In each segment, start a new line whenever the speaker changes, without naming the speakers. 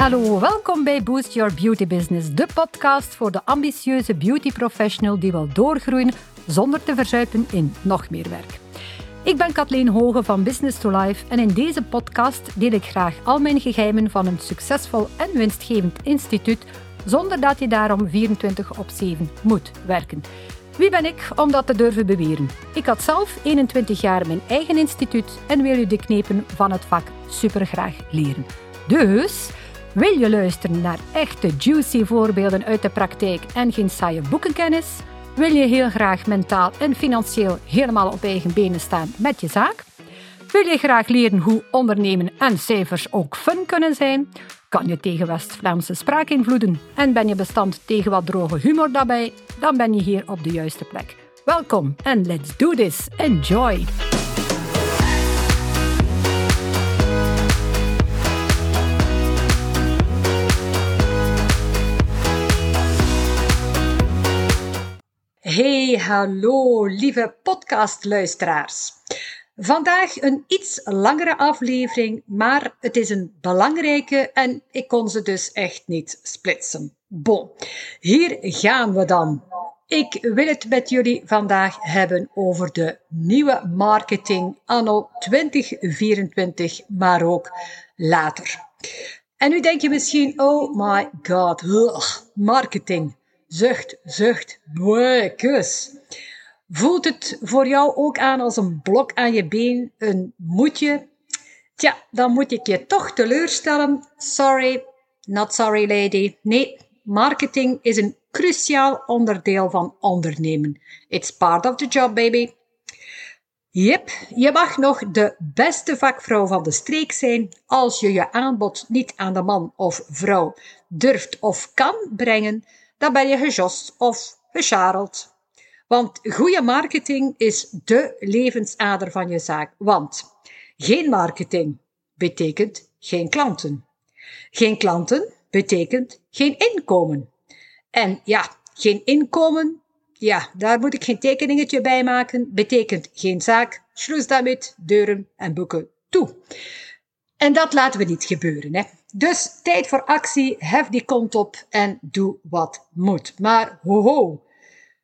Hallo, welkom bij Boost Your Beauty Business, de podcast voor de ambitieuze beauty professional die wil doorgroeien zonder te verzuipen in nog meer werk. Ik ben Kathleen Hoge van Business to Life en in deze podcast deel ik graag al mijn geheimen van een succesvol en winstgevend instituut zonder dat je daarom 24 op 7 moet werken. Wie ben ik om dat te durven beweren? Ik had zelf 21 jaar mijn eigen instituut en wil je de knepen van het vak supergraag leren. Dus wil je luisteren naar echte juicy voorbeelden uit de praktijk en geen saaie boekenkennis? Wil je heel graag mentaal en financieel helemaal op eigen benen staan met je zaak? Wil je graag leren hoe ondernemen en cijfers ook fun kunnen zijn? Kan je tegen West-Vlaamse spraakinvloeden en ben je bestand tegen wat droge humor daarbij? Dan ben je hier op de juiste plek. Welkom en let's do this. Enjoy! Hey, hallo lieve podcastluisteraars. Vandaag een iets langere aflevering, maar het is een belangrijke en ik kon ze dus echt niet splitsen. Bon, hier gaan we dan. Ik wil het met jullie vandaag hebben over de nieuwe marketing anno 2024, maar ook later. En nu denk je misschien, oh my god, marketing. Zucht, zucht, boe, kus. Voelt het voor jou ook aan als een blok aan je been, een moetje? Tja, dan moet ik je toch teleurstellen. Sorry, not sorry lady. Nee, marketing is een cruciaal onderdeel van ondernemen. It's part of the job, baby. Yep, je mag nog de beste vakvrouw van de streek zijn als je je aanbod niet aan de man of vrouw durft of kan brengen, dan ben je gejost of gecharreld. Want goede marketing is de levensader van je zaak. Want geen marketing betekent geen klanten. Geen klanten betekent geen inkomen. En ja, geen inkomen, ja, daar moet ik geen tekeningetje bij maken, betekent geen zaak. Schloes daarmee deuren en boeken toe. En dat laten we niet gebeuren. Hè. Dus tijd voor actie, hef die kont op en doe wat moet. Maar ho ho,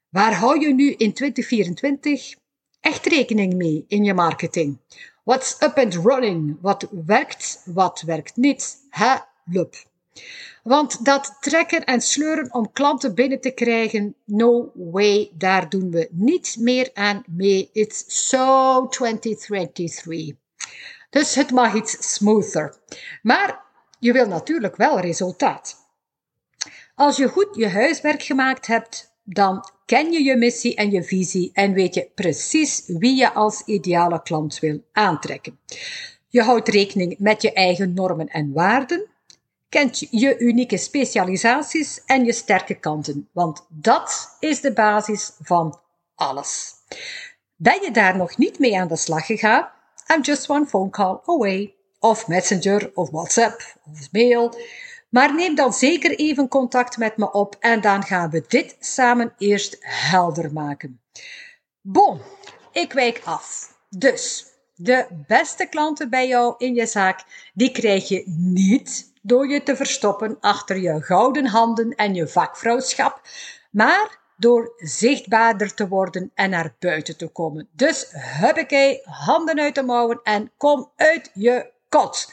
waar hou je nu in 2024 echt rekening mee in je marketing? What's up and running? Wat werkt, wat werkt niet? Help. Want dat trekken en sleuren om klanten binnen te krijgen, no way, daar doen we niet meer aan mee. It's so 2023. Dus het mag iets smoother. Maar je wil natuurlijk wel resultaat. Als je goed je huiswerk gemaakt hebt, dan ken je je missie en je visie en weet je precies wie je als ideale klant wil aantrekken. Je houdt rekening met je eigen normen en waarden, kent je unieke specialisaties en je sterke kanten, want dat is de basis van alles. Ben je daar nog niet mee aan de slag gegaan? I'm just one phone call away. Of Messenger, of WhatsApp, of mail. Maar neem dan zeker even contact met me op en dan gaan we dit samen eerst helder maken. Bon, ik wijk af. Dus, de beste klanten bij jou in je zaak, die krijg je niet door je te verstoppen achter je gouden handen en je vakvrouwschap, maar door zichtbaarder te worden en naar buiten te komen. Dus huppakee, handen uit de mouwen en kom uit je kot.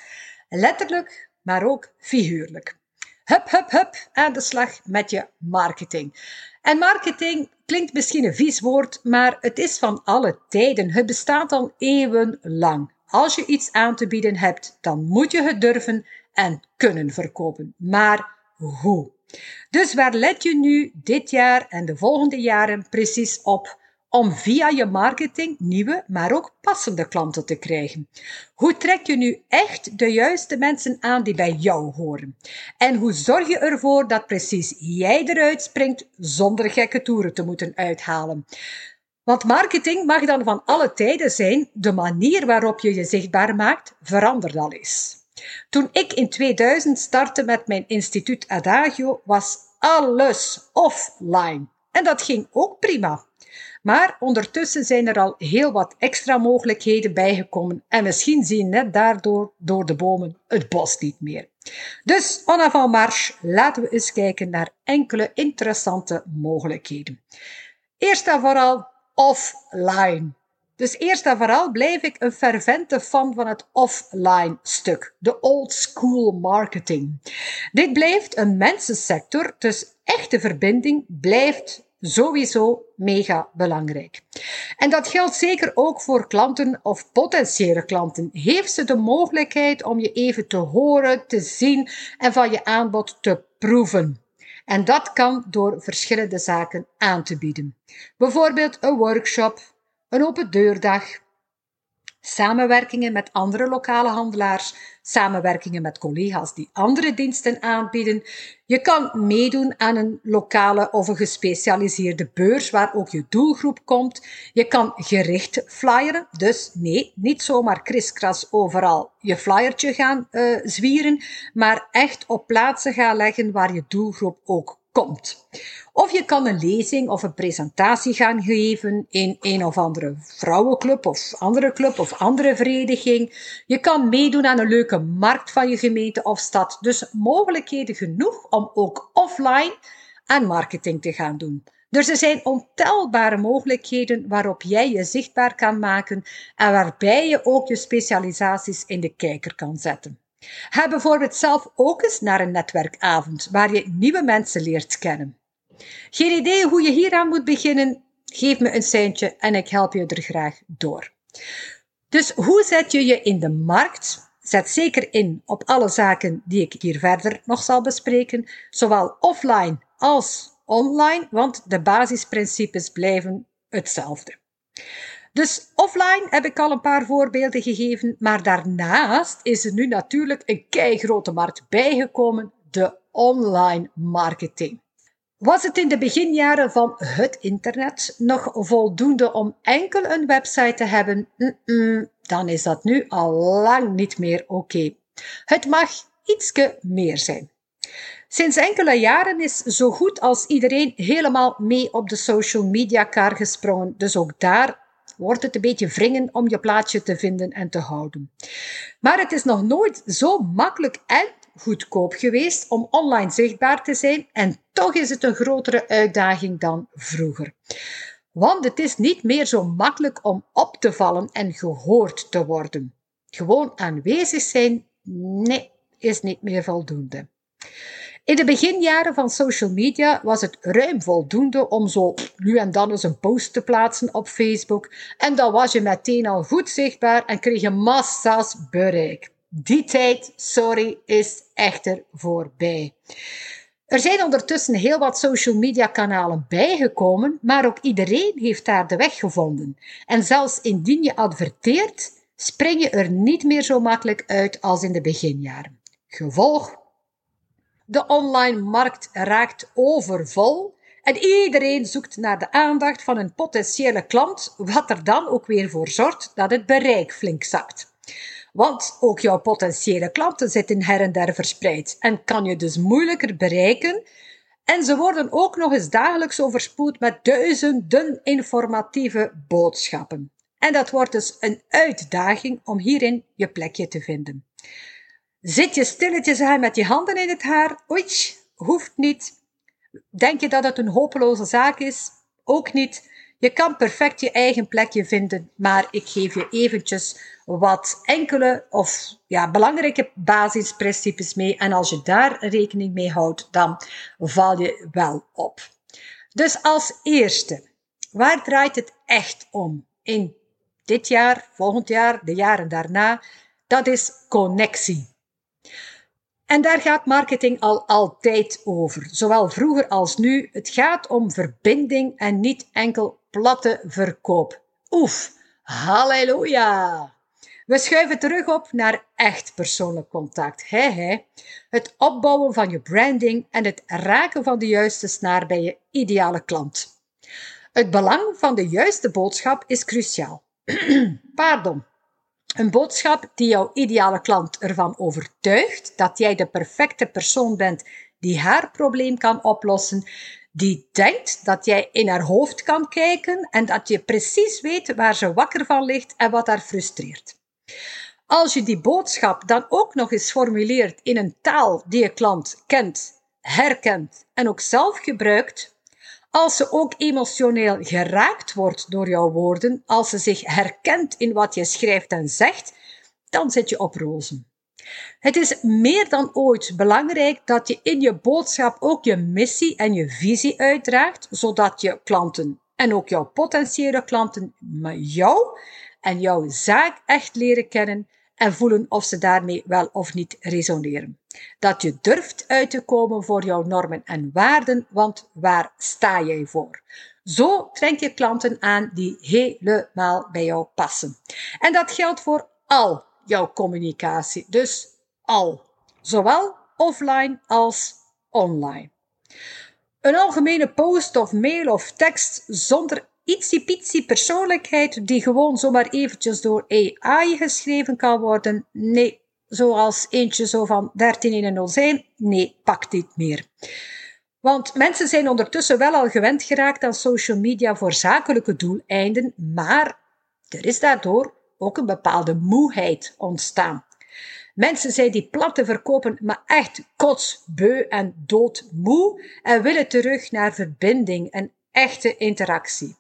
Letterlijk, maar ook figuurlijk. Hup, hup, hup, aan de slag met je marketing. En marketing klinkt misschien een vies woord, maar het is van alle tijden. Het bestaat al eeuwenlang. Als je iets aan te bieden hebt, dan moet je het durven en kunnen verkopen. Maar hoe? Dus waar let je nu dit jaar en de volgende jaren precies op om via je marketing nieuwe, maar ook passende klanten te krijgen? Hoe trek je nu echt de juiste mensen aan die bij jou horen? En hoe zorg je ervoor dat precies jij eruit springt zonder gekke toeren te moeten uithalen? Want marketing mag dan van alle tijden zijn, de manier waarop je je zichtbaar maakt verandert al eens. Toen ik in 2000 startte met mijn instituut Adagio, was alles offline. En dat ging ook prima. Maar ondertussen zijn er al heel wat extra mogelijkheden bijgekomen en misschien zien net daardoor door de bomen het bos niet meer. Dus en avant marche, laten we eens kijken naar enkele interessante mogelijkheden. Eerst en vooral offline. Dus eerst en vooral blijf ik een fervente fan van het offline stuk, de old school marketing. Dit blijft een mensensector, dus echte verbinding blijft sowieso mega belangrijk. En dat geldt zeker ook voor klanten of potentiële klanten. Heeft ze de mogelijkheid om je even te horen, te zien en van je aanbod te proeven. En dat kan door verschillende zaken aan te bieden. Bijvoorbeeld een workshop, een open deurdag, samenwerkingen met andere lokale handelaars, samenwerkingen met collega's die andere diensten aanbieden. Je kan meedoen aan een lokale of een gespecialiseerde beurs waar ook je doelgroep komt. Je kan gericht flyeren, dus nee, niet zomaar kriskras overal je flyertje gaan uh, zwieren, maar echt op plaatsen gaan leggen waar je doelgroep ook komt. Of je kan een lezing of een presentatie gaan geven in een of andere vrouwenclub of andere club of andere vereniging. Je kan meedoen aan een leuke markt van je gemeente of stad. Dus mogelijkheden genoeg om ook offline aan marketing te gaan doen. Dus er zijn ontelbare mogelijkheden waarop jij je zichtbaar kan maken en waarbij je ook je specialisaties in de kijker kan zetten. Ga bijvoorbeeld zelf ook eens naar een netwerkavond waar je nieuwe mensen leert kennen. Geen idee hoe je hieraan moet beginnen? Geef me een seintje en ik help je er graag door. Dus hoe zet je je in de markt? Zet zeker in op alle zaken die ik hier verder nog zal bespreken, zowel offline als online, want de basisprincipes blijven hetzelfde. Dus offline heb ik al een paar voorbeelden gegeven, maar daarnaast is er nu natuurlijk een keigrote markt bijgekomen, de online marketing. Was het in de beginjaren van het internet nog voldoende om enkel een website te hebben? dan is dat nu al lang niet meer oké. Het mag ietske meer zijn. Sinds enkele jaren is zo goed als iedereen helemaal mee op de social media kar gesprongen, dus ook daar wordt het een beetje wringen om je plaatsje te vinden en te houden. Maar het is nog nooit zo makkelijk en goedkoop geweest om online zichtbaar te zijn en toch is het een grotere uitdaging dan vroeger. Want het is niet meer zo makkelijk om op te vallen en gehoord te worden. Gewoon aanwezig zijn, nee, is niet meer voldoende. In de beginjaren van social media was het ruim voldoende om zo nu en dan eens een post te plaatsen op Facebook. En dan was je meteen al goed zichtbaar en kreeg je massa's bereik. Die tijd, sorry, is echter voorbij. Er zijn ondertussen heel wat social media kanalen bijgekomen, maar ook iedereen heeft daar de weg gevonden. En zelfs indien je adverteert, spring je er niet meer zo makkelijk uit als in de beginjaren. Gevolg de online markt raakt overvol en iedereen zoekt naar de aandacht van een potentiële klant, wat er dan ook weer voor zorgt dat het bereik flink zakt. Want ook jouw potentiële klanten zitten her en der verspreid en kan je dus moeilijker bereiken. En ze worden ook nog eens dagelijks overspoeld met duizenden informatieve boodschappen. En dat wordt dus een uitdaging om hierin je plekje te vinden. Zit je stilletjes aan met je handen in het haar? Oei, hoeft niet. Denk je dat het een hopeloze zaak is? Ook niet. Je kan perfect je eigen plekje vinden, maar ik geef je eventjes wat enkele of ja, belangrijke basisprincipes mee. En als je daar rekening mee houdt, dan val je wel op. Dus als eerste, waar draait het echt om in dit jaar, volgend jaar, de jaren daarna? Dat is connectie. En daar gaat marketing al altijd over, zowel vroeger als nu. Het gaat om verbinding en niet enkel platte verkoop. Oef, halleluja! We schuiven terug op naar echt persoonlijk contact. He, he. Het opbouwen van je branding en het raken van de juiste snaar bij je ideale klant. Het belang van de juiste boodschap is cruciaal. Pardon. Een boodschap die jouw ideale klant ervan overtuigt dat jij de perfecte persoon bent die haar probleem kan oplossen, die denkt dat jij in haar hoofd kan kijken en dat je precies weet waar ze wakker van ligt en wat haar frustreert. Als je die boodschap dan ook nog eens formuleert in een taal die je klant kent, herkent en ook zelf gebruikt, als ze ook emotioneel geraakt wordt door jouw woorden, als ze zich herkent in wat je schrijft en zegt, dan zit je op rozen. Het is meer dan ooit belangrijk dat je in je boodschap ook je missie en je visie uitdraagt, zodat je klanten en ook jouw potentiële klanten jou en jouw zaak echt leren kennen en voelen of ze daarmee wel of niet resoneren. Dat je durft uit te komen voor jouw normen en waarden, want waar sta jij voor? Zo trek je klanten aan die helemaal bij jou passen. En dat geldt voor al jouw communicatie. Dus al. Zowel offline als online. Een algemene post of mail of tekst zonder ietsiepietsie persoonlijkheid die gewoon zomaar eventjes door AI geschreven kan worden. Nee, zoals eentje zo van 13 in een. Nee, pakt dit meer. Want mensen zijn ondertussen wel al gewend geraakt aan social media voor zakelijke doeleinden, maar er is daardoor ook een bepaalde moeheid ontstaan. Mensen zijn die platten verkopen, maar echt kotsbeu en doodmoe en willen terug naar verbinding en echte interactie.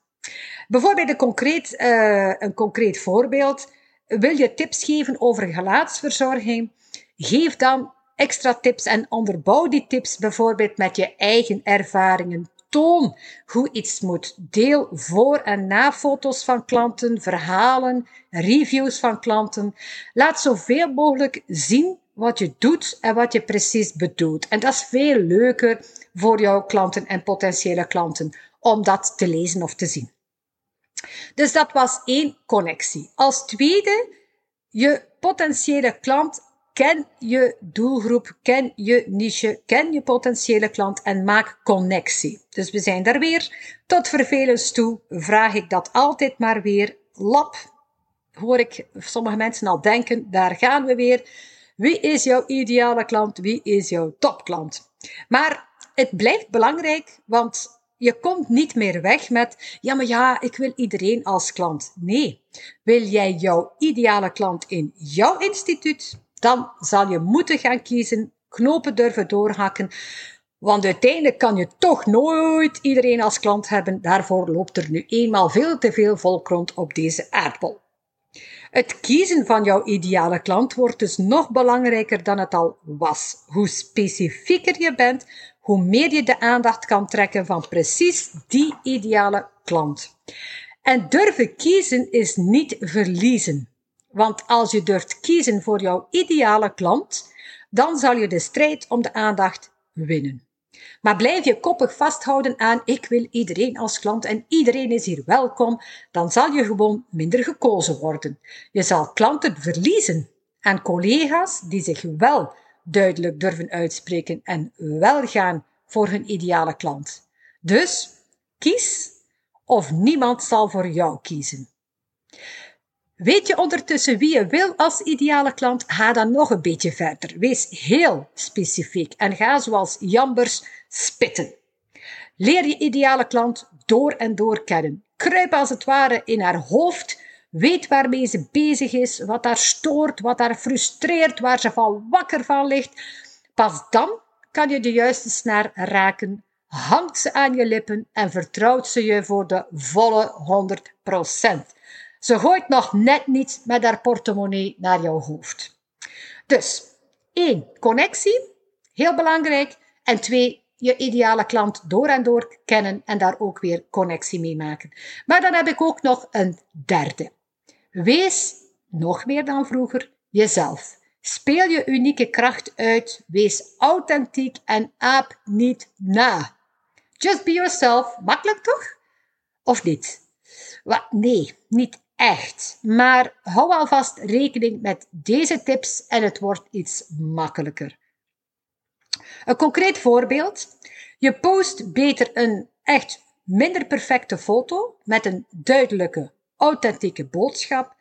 Bijvoorbeeld een concreet, uh, een concreet voorbeeld. Wil je tips geven over gelaatsverzorging? Geef dan extra tips en onderbouw die tips bijvoorbeeld met je eigen ervaringen. Toon hoe iets moet. Deel voor- en na-foto's van klanten, verhalen, reviews van klanten. Laat zoveel mogelijk zien wat je doet en wat je precies bedoelt. En dat is veel leuker voor jouw klanten en potentiële klanten om dat te lezen of te zien. Dus dat was één connectie. Als tweede, je potentiële klant, ken je doelgroep, ken je niche, ken je potentiële klant en maak connectie. Dus we zijn daar weer. Tot vervelens toe vraag ik dat altijd maar weer. Lab, hoor ik sommige mensen al denken, daar gaan we weer. Wie is jouw ideale klant? Wie is jouw topklant? Maar het blijft belangrijk, want je komt niet meer weg met, ja, maar ja, ik wil iedereen als klant. Nee. Wil jij jouw ideale klant in jouw instituut? Dan zal je moeten gaan kiezen, knopen durven doorhakken. Want uiteindelijk kan je toch nooit iedereen als klant hebben. Daarvoor loopt er nu eenmaal veel te veel volk rond op deze aardbol. Het kiezen van jouw ideale klant wordt dus nog belangrijker dan het al was. Hoe specifieker je bent, hoe meer je de aandacht kan trekken van precies die ideale klant. En durven kiezen is niet verliezen. Want als je durft kiezen voor jouw ideale klant, dan zal je de strijd om de aandacht winnen. Maar blijf je koppig vasthouden aan ik wil iedereen als klant en iedereen is hier welkom, dan zal je gewoon minder gekozen worden. Je zal klanten verliezen aan collega's die zich wel duidelijk durven uitspreken en wel gaan voor hun ideale klant. Dus kies of niemand zal voor jou kiezen. Weet je ondertussen wie je wil als ideale klant? Ga dan nog een beetje verder. Wees heel specifiek en ga zoals Jambers spitten. Leer je ideale klant door en door kennen. Kruip als het ware in haar hoofd. Weet waarmee ze bezig is, wat haar stoort, wat haar frustreert, waar ze van wakker van ligt. Pas dan kan je de juiste snaar raken, hangt ze aan je lippen en vertrouwt ze je voor de volle 100%. Ze gooit nog net niet met haar portemonnee naar jouw hoofd. Dus, één, connectie, heel belangrijk. En twee, je ideale klant door en door kennen en daar ook weer connectie mee maken. Maar dan heb ik ook nog een derde. Wees, nog meer dan vroeger, jezelf. Speel je unieke kracht uit, wees authentiek en aap niet na. Just be yourself, makkelijk toch? Of niet? Wat? Nee, niet echt. Maar hou alvast rekening met deze tips en het wordt iets makkelijker. Een concreet voorbeeld. Je post beter een echt minder perfecte foto met een duidelijke, authentieke boodschap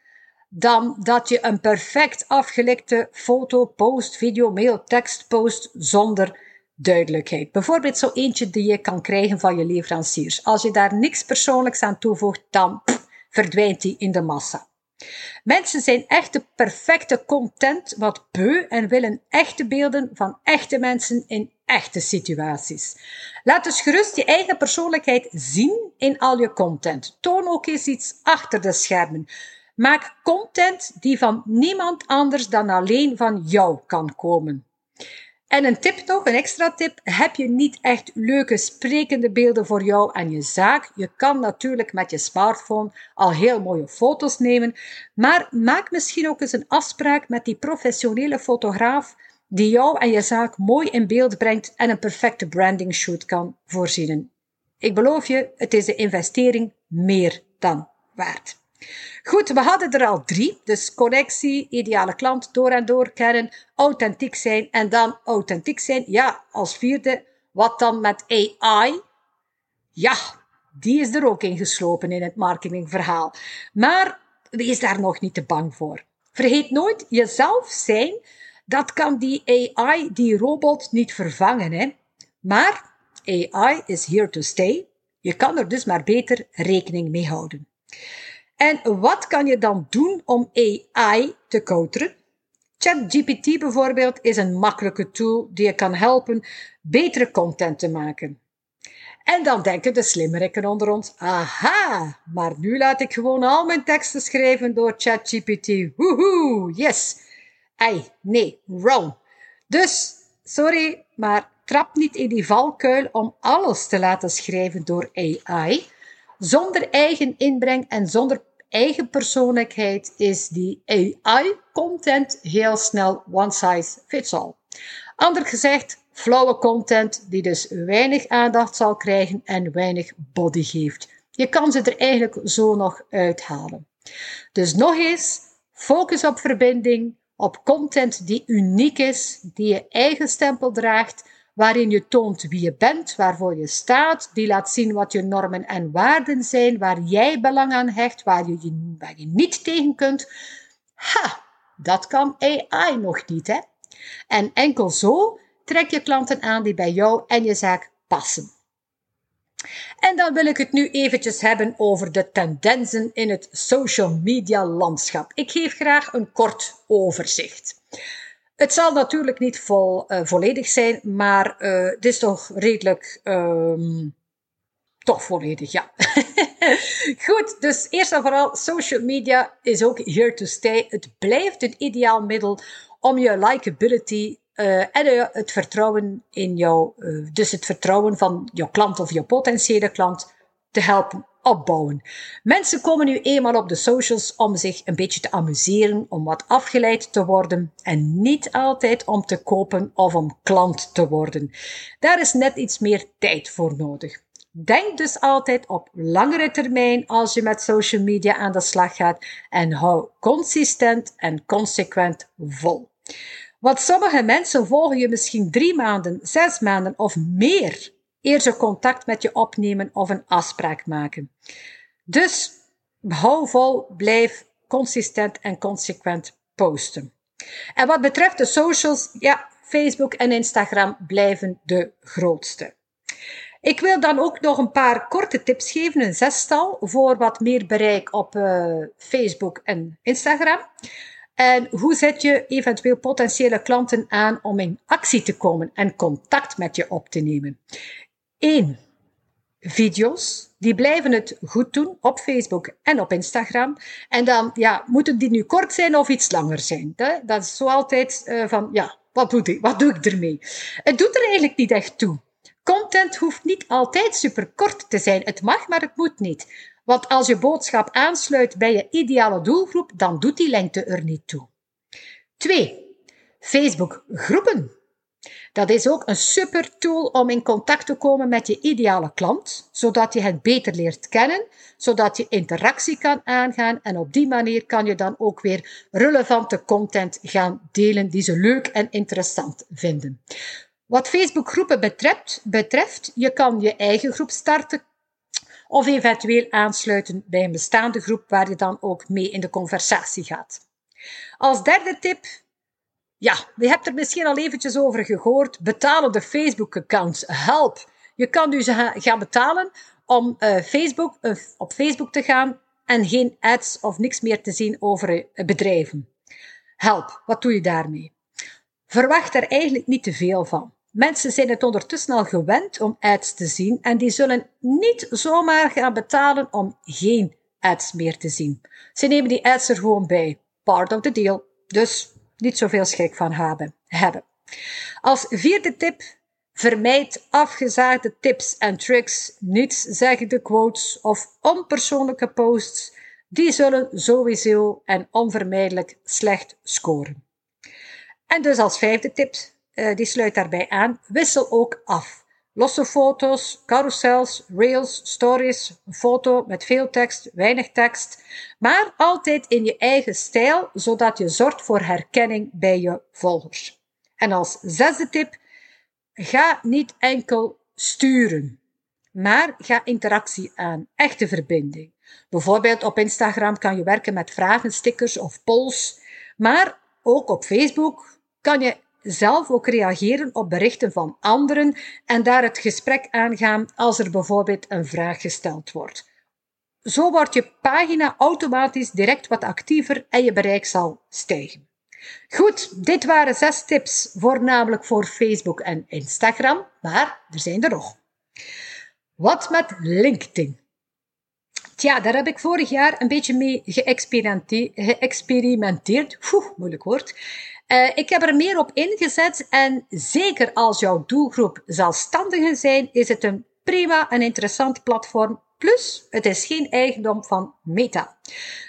dan dat je een perfect afgelikte foto, post, video, mail, tekst post zonder duidelijkheid. Bijvoorbeeld zo eentje die je kan krijgen van je leveranciers. Als je daar niks persoonlijks aan toevoegt, dan verdwijnt die in de massa. Mensen zijn echt de perfecte content wat beu en willen echte beelden van echte mensen in echte situaties. Laat dus gerust je eigen persoonlijkheid zien in al je content. Toon ook eens iets achter de schermen. Maak content die van niemand anders dan alleen van jou kan komen. En een tip nog, een extra tip. Heb je niet echt leuke sprekende beelden voor jou en je zaak? Je kan natuurlijk met je smartphone al heel mooie foto's nemen, maar maak misschien ook eens een afspraak met die professionele fotograaf die jou en je zaak mooi in beeld brengt en een perfecte branding shoot kan voorzien. Ik beloof je, het is de investering meer dan waard. Goed, we hadden er al drie. Dus connectie, ideale klant, door en door kennen, authentiek zijn en dan authentiek zijn. Ja, als vierde, wat dan met AI? Ja, die is er ook ingeslopen in het marketingverhaal. Maar wees daar nog niet te bang voor. Vergeet nooit, jezelf zijn, dat kan die AI, die robot, niet vervangen. Hè? Maar AI is here to stay. Je kan er dus maar beter rekening mee houden. En wat kan je dan doen om AI te counteren? ChatGPT bijvoorbeeld is een makkelijke tool die je kan helpen betere content te maken. En dan denken de slimmerikken onder ons, aha, maar nu laat ik gewoon al mijn teksten schrijven door ChatGPT. Woehoe, yes. Ei, nee, wrong. Dus, sorry, maar trap niet in die valkuil om alles te laten schrijven door AI. Zonder eigen inbreng en zonder eigen persoonlijkheid is die AI-content heel snel one size fits all. Anders gezegd, flauwe content die dus weinig aandacht zal krijgen en weinig body geeft. Je kan ze er eigenlijk zo nog uithalen. Dus nog eens, focus op verbinding, op content die uniek is, die je eigen stempel draagt, waarin je toont wie je bent, waarvoor je staat, die laat zien wat je normen en waarden zijn, waar jij belang aan hecht, waar je, je niet tegen kunt. Ha, dat kan AI nog niet, hè? En enkel zo trek je klanten aan die bij jou en je zaak passen. En dan wil ik het nu eventjes hebben over de tendensen in het social media landschap. Ik geef graag een kort overzicht. Het zal natuurlijk niet vol, uh, volledig zijn, maar uh, het is toch redelijk. Um, toch volledig, ja. Goed, dus eerst en vooral, social media is ook here to stay. Het blijft een ideaal middel om je likability uh, en het vertrouwen in jou, dus het vertrouwen van jouw klant of je potentiële klant te helpen opbouwen. Mensen komen nu eenmaal op de socials om zich een beetje te amuseren, om wat afgeleid te worden en niet altijd om te kopen of om klant te worden. Daar is net iets meer tijd voor nodig. Denk dus altijd op langere termijn als je met social media aan de slag gaat en hou consistent en consequent vol. Want sommige mensen volgen je misschien drie maanden, zes maanden of meer eer ze contact met je opnemen of een afspraak maken. Dus hou vol, blijf consistent en consequent posten. En wat betreft de socials, ja, Facebook en Instagram blijven de grootste. Ik wil dan ook nog een paar korte tips geven, een zestal, voor wat meer bereik op uh, Facebook en Instagram. En hoe zet je eventueel potentiële klanten aan om in actie te komen en contact met je op te nemen? 1. Video's. Die blijven het goed doen op Facebook en op Instagram. En dan ja, moeten die nu kort zijn of iets langer zijn. Dat is zo altijd uh, van, ja, wat doe, ik, wat doe ik ermee? Het doet er eigenlijk niet echt toe. Content hoeft niet altijd super kort te zijn. Het mag, maar het moet niet. Want als je boodschap aansluit bij je ideale doelgroep, dan doet die lengte er niet toe. 2. Facebook groepen. Dat is ook een super tool om in contact te komen met je ideale klant, zodat je het beter leert kennen, zodat je interactie kan aangaan en op die manier kan je dan ook weer relevante content gaan delen die ze leuk en interessant vinden. Wat Facebook groepen betreft, betreft, je kan je eigen groep starten of eventueel aansluiten bij een bestaande groep waar je dan ook mee in de conversatie gaat. Als derde tip ja, je hebt er misschien al eventjes over gehoord. Betalende Facebook-accounts. Help! Je kan dus gaan betalen om uh, Facebook, uh, op Facebook te gaan en geen ads of niks meer te zien over bedrijven. Help, wat doe je daarmee? Verwacht er eigenlijk niet te veel van. Mensen zijn het ondertussen al gewend om ads te zien en die zullen niet zomaar gaan betalen om geen ads meer te zien. Ze nemen die ads er gewoon bij. Part of the deal. Dus niet zoveel schrik van hebben. Als vierde tip, vermijd afgezaagde tips en tricks, nietszeggende quotes of onpersoonlijke posts. Die zullen sowieso en onvermijdelijk slecht scoren. En dus als vijfde tip, uh, die sluit daarbij aan, wissel ook af. Losse foto's, carousels, reels, stories, een foto met veel tekst, weinig tekst, maar altijd in je eigen stijl, zodat je zorgt voor herkenning bij je volgers. En als zesde tip, ga niet enkel sturen, maar ga interactie aan, echte verbinding. Bijvoorbeeld op Instagram kan je werken met vragen, stickers of polls, maar ook op Facebook kan je zelf ook reageren op berichten van anderen en daar het gesprek aangaan als er bijvoorbeeld een vraag gesteld wordt. Zo wordt je pagina automatisch direct wat actiever en je bereik zal stijgen. Goed, dit waren zes tips, voornamelijk voor Facebook en Instagram, maar er zijn er nog. Wat met LinkedIn? Tja, daar heb ik vorig jaar een beetje mee geëxperimenteerd. Moeilijk woord. Uh, ik heb er meer op ingezet en zeker als jouw doelgroep zelfstandigen zijn, is het een prima en interessant platform. Plus, het is geen eigendom van Meta.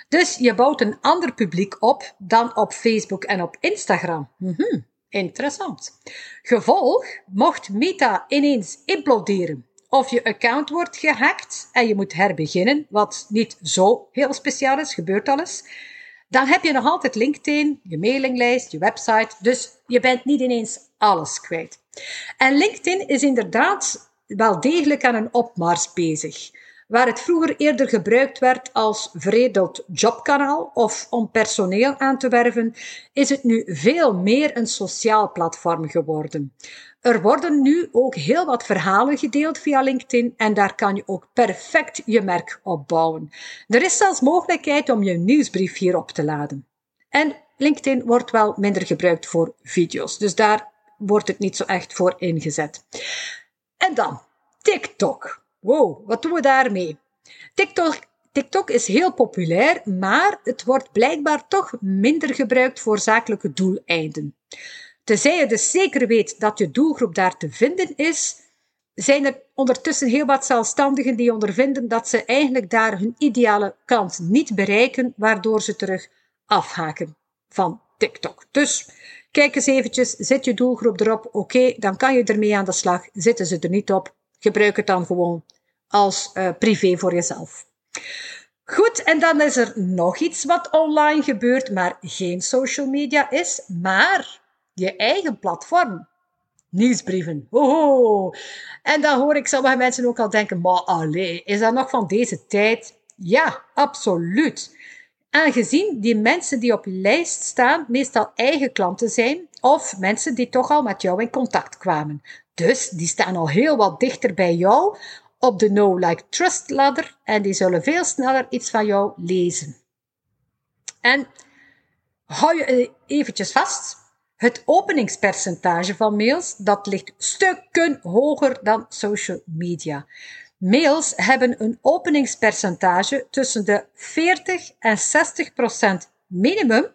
Dus je bouwt een ander publiek op dan op Facebook en op Instagram. Mm interessant. Gevolg, mocht Meta ineens imploderen of je account wordt gehackt en je moet herbeginnen, wat niet zo heel speciaal is, gebeurt alles dan heb je nog altijd LinkedIn, je mailinglijst, je website. Dus je bent niet ineens alles kwijt. En LinkedIn is inderdaad wel degelijk aan een opmars bezig. Waar het vroeger eerder gebruikt werd als veredeld jobkanaal of om personeel aan te werven, is het nu veel meer een sociaal platform geworden. Er worden nu ook heel wat verhalen gedeeld via LinkedIn en daar kan je ook perfect je merk op bouwen. Er is zelfs mogelijkheid om je nieuwsbrief hierop te laden. En LinkedIn wordt wel minder gebruikt voor video's, dus daar wordt het niet zo echt voor ingezet. En dan TikTok. Wow, wat doen we daarmee? TikTok, TikTok is heel populair, maar het wordt blijkbaar toch minder gebruikt voor zakelijke doeleinden. Tenzij je dus zeker weet dat je doelgroep daar te vinden is, zijn er ondertussen heel wat zelfstandigen die ondervinden dat ze eigenlijk daar hun ideale kant niet bereiken, waardoor ze terug afhaken van TikTok. Dus kijk eens eventjes, zit je doelgroep erop? Oké, dan kan je ermee aan de slag. Zitten ze er niet op? Gebruik het dan gewoon als uh, privé voor jezelf. Goed, en dan is er nog iets wat online gebeurt, maar geen social media is, maar je eigen platform. Nieuwsbrieven. Hoho. En dan hoor ik sommige mensen ook al denken, maar allee, is dat nog van deze tijd? Ja, absoluut. Aangezien die mensen die op lijst staan meestal eigen klanten zijn of mensen die toch al met jou in contact kwamen. Dus die staan al heel wat dichter bij jou op de Know Like Trust ladder en die zullen veel sneller iets van jou lezen. En hou je eventjes vast. Het openingspercentage van mails dat ligt stukken hoger dan social media. Mails hebben een openingspercentage tussen de 40 en 60 procent minimum,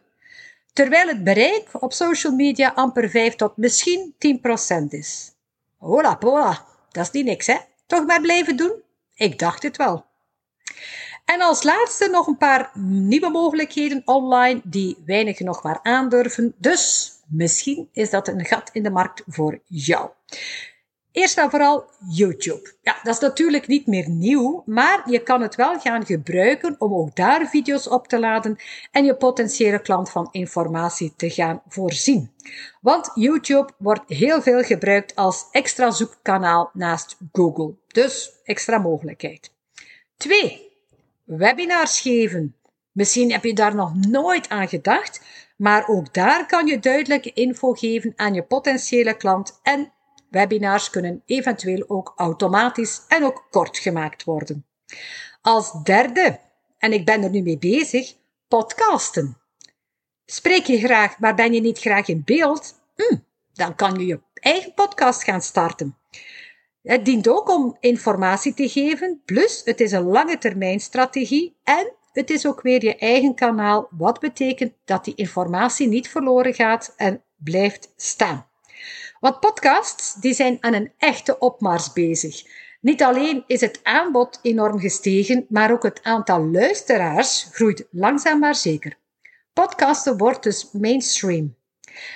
terwijl het bereik op social media amper 5 tot misschien 10 procent is. Hola pola, dat is niet niks hè. Toch maar blijven doen? Ik dacht het wel. En als laatste nog een paar nieuwe mogelijkheden online die weinig nog maar aandurven. Dus misschien is dat een gat in de markt voor jou. Eerst en vooral YouTube. Ja, dat is natuurlijk niet meer nieuw, maar je kan het wel gaan gebruiken om ook daar video's op te laden en je potentiële klant van informatie te gaan voorzien. Want YouTube wordt heel veel gebruikt als extra zoekkanaal naast Google. Dus extra mogelijkheid. 2. Webinars geven. Misschien heb je daar nog nooit aan gedacht, maar ook daar kan je duidelijke info geven aan je potentiële klant en Webinars kunnen eventueel ook automatisch en ook kort gemaakt worden. Als derde, en ik ben er nu mee bezig, podcasten. Spreek je graag, maar ben je niet graag in beeld? Hm, dan kan je je eigen podcast gaan starten. Het dient ook om informatie te geven, plus het is een lange termijn strategie en het is ook weer je eigen kanaal, wat betekent dat die informatie niet verloren gaat en blijft staan. Want podcasts die zijn aan een echte opmars bezig. Niet alleen is het aanbod enorm gestegen, maar ook het aantal luisteraars groeit langzaam maar zeker. Podcasten wordt dus mainstream.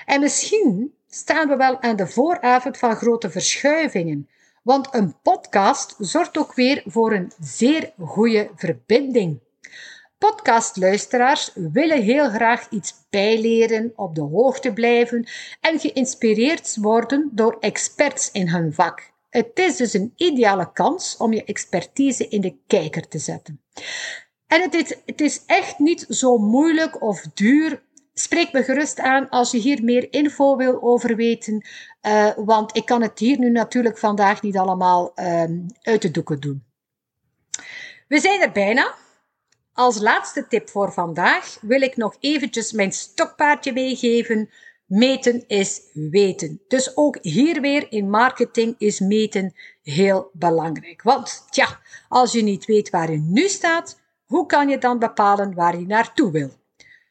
En misschien staan we wel aan de vooravond van grote verschuivingen. Want een podcast zorgt ook weer voor een zeer goede verbinding. Podcastluisteraars willen heel graag iets bijleren, op de hoogte blijven en geïnspireerd worden door experts in hun vak. Het is dus een ideale kans om je expertise in de kijker te zetten. En het is, het is echt niet zo moeilijk of duur. Spreek me gerust aan als je hier meer info wil over weten, uh, want ik kan het hier nu natuurlijk vandaag niet allemaal uh, uit de doeken doen. We zijn er bijna. Als laatste tip voor vandaag wil ik nog eventjes mijn stokpaardje meegeven. Meten is weten. Dus ook hier weer in marketing is meten heel belangrijk. Want tja, als je niet weet waar je nu staat, hoe kan je dan bepalen waar je naartoe wil?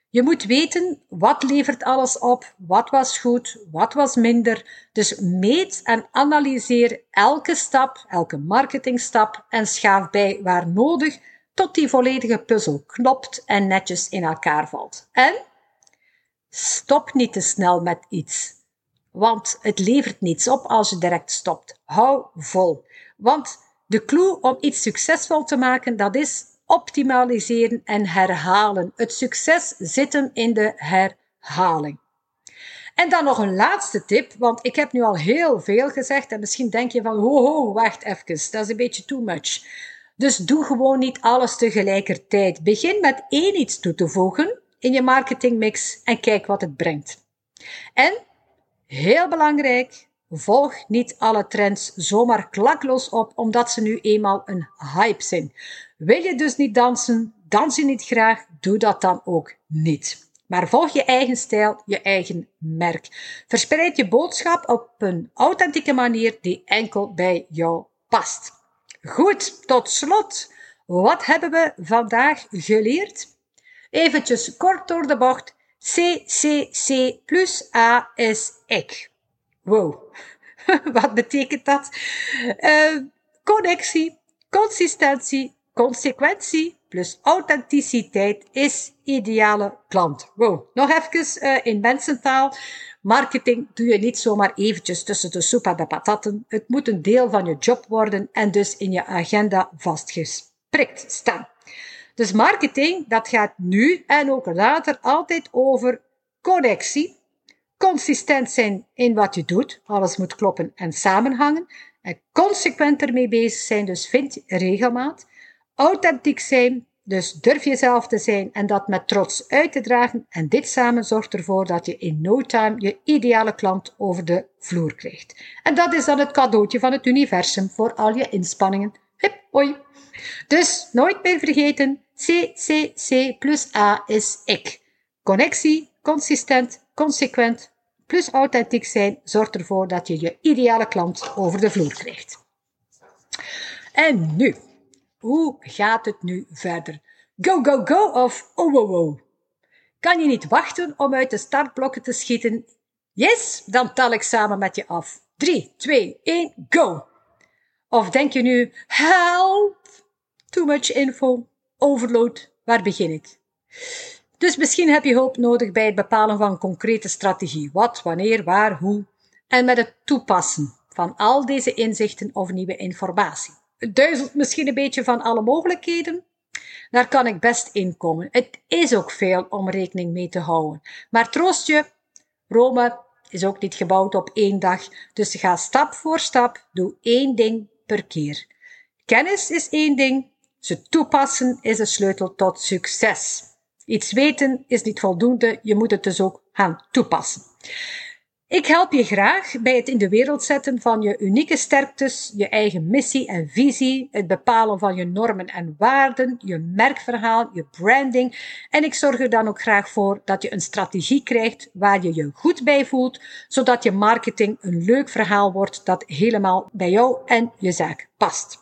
Je moet weten wat levert alles op, wat was goed, wat was minder. Dus meet en analyseer elke stap, elke marketingstap en schaaf bij waar nodig tot die volledige puzzel klopt en netjes in elkaar valt. En stop niet te snel met iets, want het levert niets op als je direct stopt. Hou vol. Want de clue om iets succesvol te maken, dat is optimaliseren en herhalen. Het succes zit hem in de herhaling. En dan nog een laatste tip, want ik heb nu al heel veel gezegd en misschien denk je van, ho ho, wacht even, dat is een beetje too much. Dus doe gewoon niet alles tegelijkertijd. Begin met één iets toe te voegen in je marketingmix en kijk wat het brengt. En, heel belangrijk, volg niet alle trends zomaar klakloos op omdat ze nu eenmaal een hype zijn. Wil je dus niet dansen, dans je niet graag, doe dat dan ook niet. Maar volg je eigen stijl, je eigen merk. Verspreid je boodschap op een authentieke manier die enkel bij jou past. Goed, tot slot. Wat hebben we vandaag geleerd? Eventjes kort door de bocht. CCC plus A is ik. Wow, wat betekent dat? Uh, connectie, consistentie, consequentie plus authenticiteit is ideale klant. Wow, nog even uh, in mensentaal. Marketing doe je niet zomaar eventjes tussen de soep en de patatten. Het moet een deel van je job worden en dus in je agenda vastgesprikt staan. Dus marketing, dat gaat nu en ook later altijd over connectie, consistent zijn in wat je doet, alles moet kloppen en samenhangen, en consequent ermee bezig zijn, dus vind regelmaat, authentiek zijn, dus durf jezelf te zijn en dat met trots uit te dragen. En dit samen zorgt ervoor dat je in no time je ideale klant over de vloer krijgt. En dat is dan het cadeautje van het universum voor al je inspanningen. Hip, hoi. Dus nooit meer vergeten, CCC plus A is ik. Connectie, consistent, consequent, plus authentiek zijn zorgt ervoor dat je je ideale klant over de vloer krijgt. En nu, hoe gaat het nu verder? Go, go, go of oh, oh, oh. Kan je niet wachten om uit de startblokken te schieten? Yes, dan tel ik samen met je af. 3, 2, 1, go! Of denk je nu, help! Too much info, overload, waar begin ik? Dus misschien heb je hulp nodig bij het bepalen van een concrete strategie. Wat, wanneer, waar, hoe. En met het toepassen van al deze inzichten of nieuwe informatie duizelt misschien een beetje van alle mogelijkheden. Daar kan ik best in komen. Het is ook veel om rekening mee te houden. Maar troost je, Rome is ook niet gebouwd op één dag. Dus ga stap voor stap, doe één ding per keer. Kennis is één ding, ze toepassen is de sleutel tot succes. Iets weten is niet voldoende, je moet het dus ook gaan toepassen. Ik help je graag bij het in de wereld zetten van je unieke sterktes, je eigen missie en visie, het bepalen van je normen en waarden, je merkverhaal, je branding. En ik zorg er dan ook graag voor dat je een strategie krijgt waar je je goed bij voelt, zodat je marketing een leuk verhaal wordt dat helemaal bij jou en je zaak past.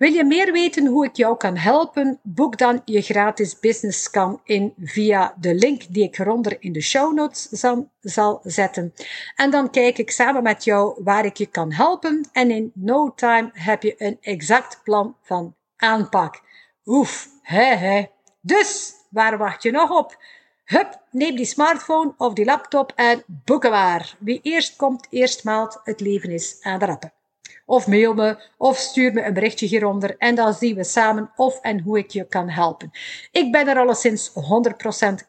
Wil je meer weten hoe ik jou kan helpen? Boek dan je gratis business scan in via de link die ik eronder in de show notes zal, zetten. En dan kijk ik samen met jou waar ik je kan helpen. En in no time heb je een exact plan van aanpak. Oef, hè hè. Dus, waar wacht je nog op? Hup, neem die smartphone of die laptop en boeken waar. Wie eerst komt, eerst maalt. Het leven is aan de rappen. Of mail me, of stuur me een berichtje hieronder en dan zien we samen of en hoe ik je kan helpen. Ik ben er alleszins 100%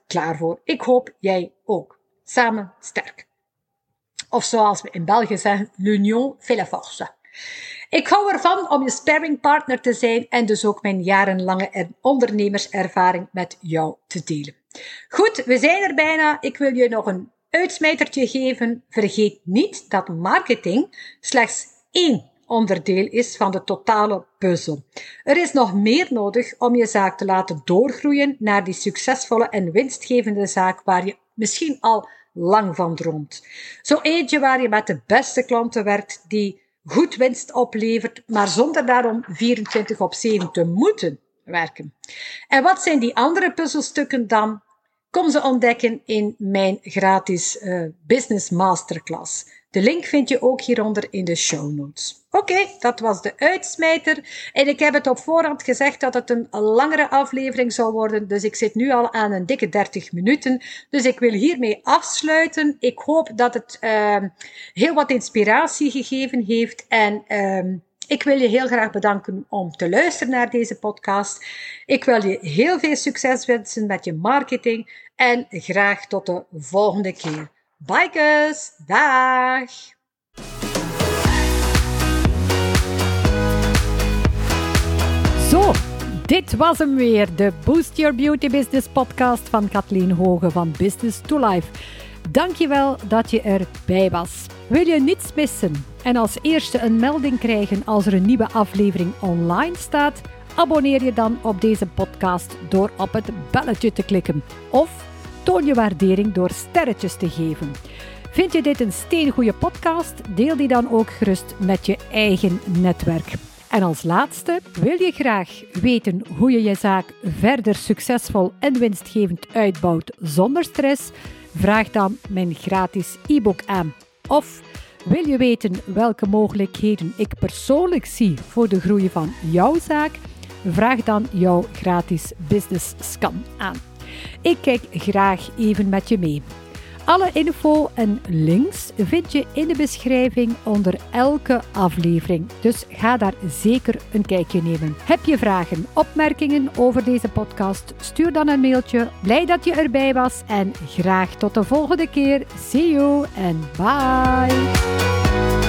klaar voor. Ik hoop jij ook. Samen sterk. Of zoals we in België zeggen, l'union fait la force. Ik hou ervan om je sparringpartner te zijn en dus ook mijn jarenlange ondernemerservaring met jou te delen. Goed, we zijn er bijna. Ik wil je nog een uitsmijtertje geven. Vergeet niet dat marketing slechts één onderdeel is van de totale puzzel. Er is nog meer nodig om je zaak te laten doorgroeien naar die succesvolle en winstgevende zaak waar je misschien al lang van droomt. Zo eentje waar je met de beste klanten werkt die goed winst oplevert, maar zonder daarom 24 op 7 te moeten werken. En wat zijn die andere puzzelstukken dan? Kom ze ontdekken in mijn gratis uh, business masterclass. De link vind je ook hieronder in de show notes. Oké, dat was de uitsmijter. En ik heb het op voorhand gezegd dat het een langere aflevering zou worden. Dus ik zit nu al aan een dikke 30 minuten. Dus ik wil hiermee afsluiten. Ik hoop dat het uh, heel wat inspiratie gegeven heeft. En uh, ik wil je heel graag bedanken om te luisteren naar deze podcast. Ik wil je heel veel succes wensen met je marketing. En graag tot de volgende keer. Bikers, dag!
Zo, dit was hem weer, de Boost Your Beauty Business podcast van Kathleen Hoge van Business to Life. Dankjewel dat je erbij was. Wil je niets missen en als eerste een melding krijgen als er een nieuwe aflevering online staat? Abonneer je dan op deze podcast door op het belletje te klikken of Toon je waardering door sterretjes te geven. Vind je dit een steengoede podcast? Deel die dan ook gerust met je eigen netwerk. En als laatste, wil je graag weten hoe je je zaak verder succesvol en winstgevend uitbouwt zonder stress? Vraag dan mijn gratis e-book aan. Of wil je weten welke mogelijkheden ik persoonlijk zie voor de groei van jouw zaak? Vraag dan jouw gratis business scan aan. Ik kijk graag even met je mee. Alle info en links vind je in de beschrijving onder elke aflevering. Dus ga daar zeker een kijkje nemen. Heb je vragen, opmerkingen over deze podcast? Stuur dan een mailtje. Blij dat je erbij was en graag tot de volgende keer. See you en bye.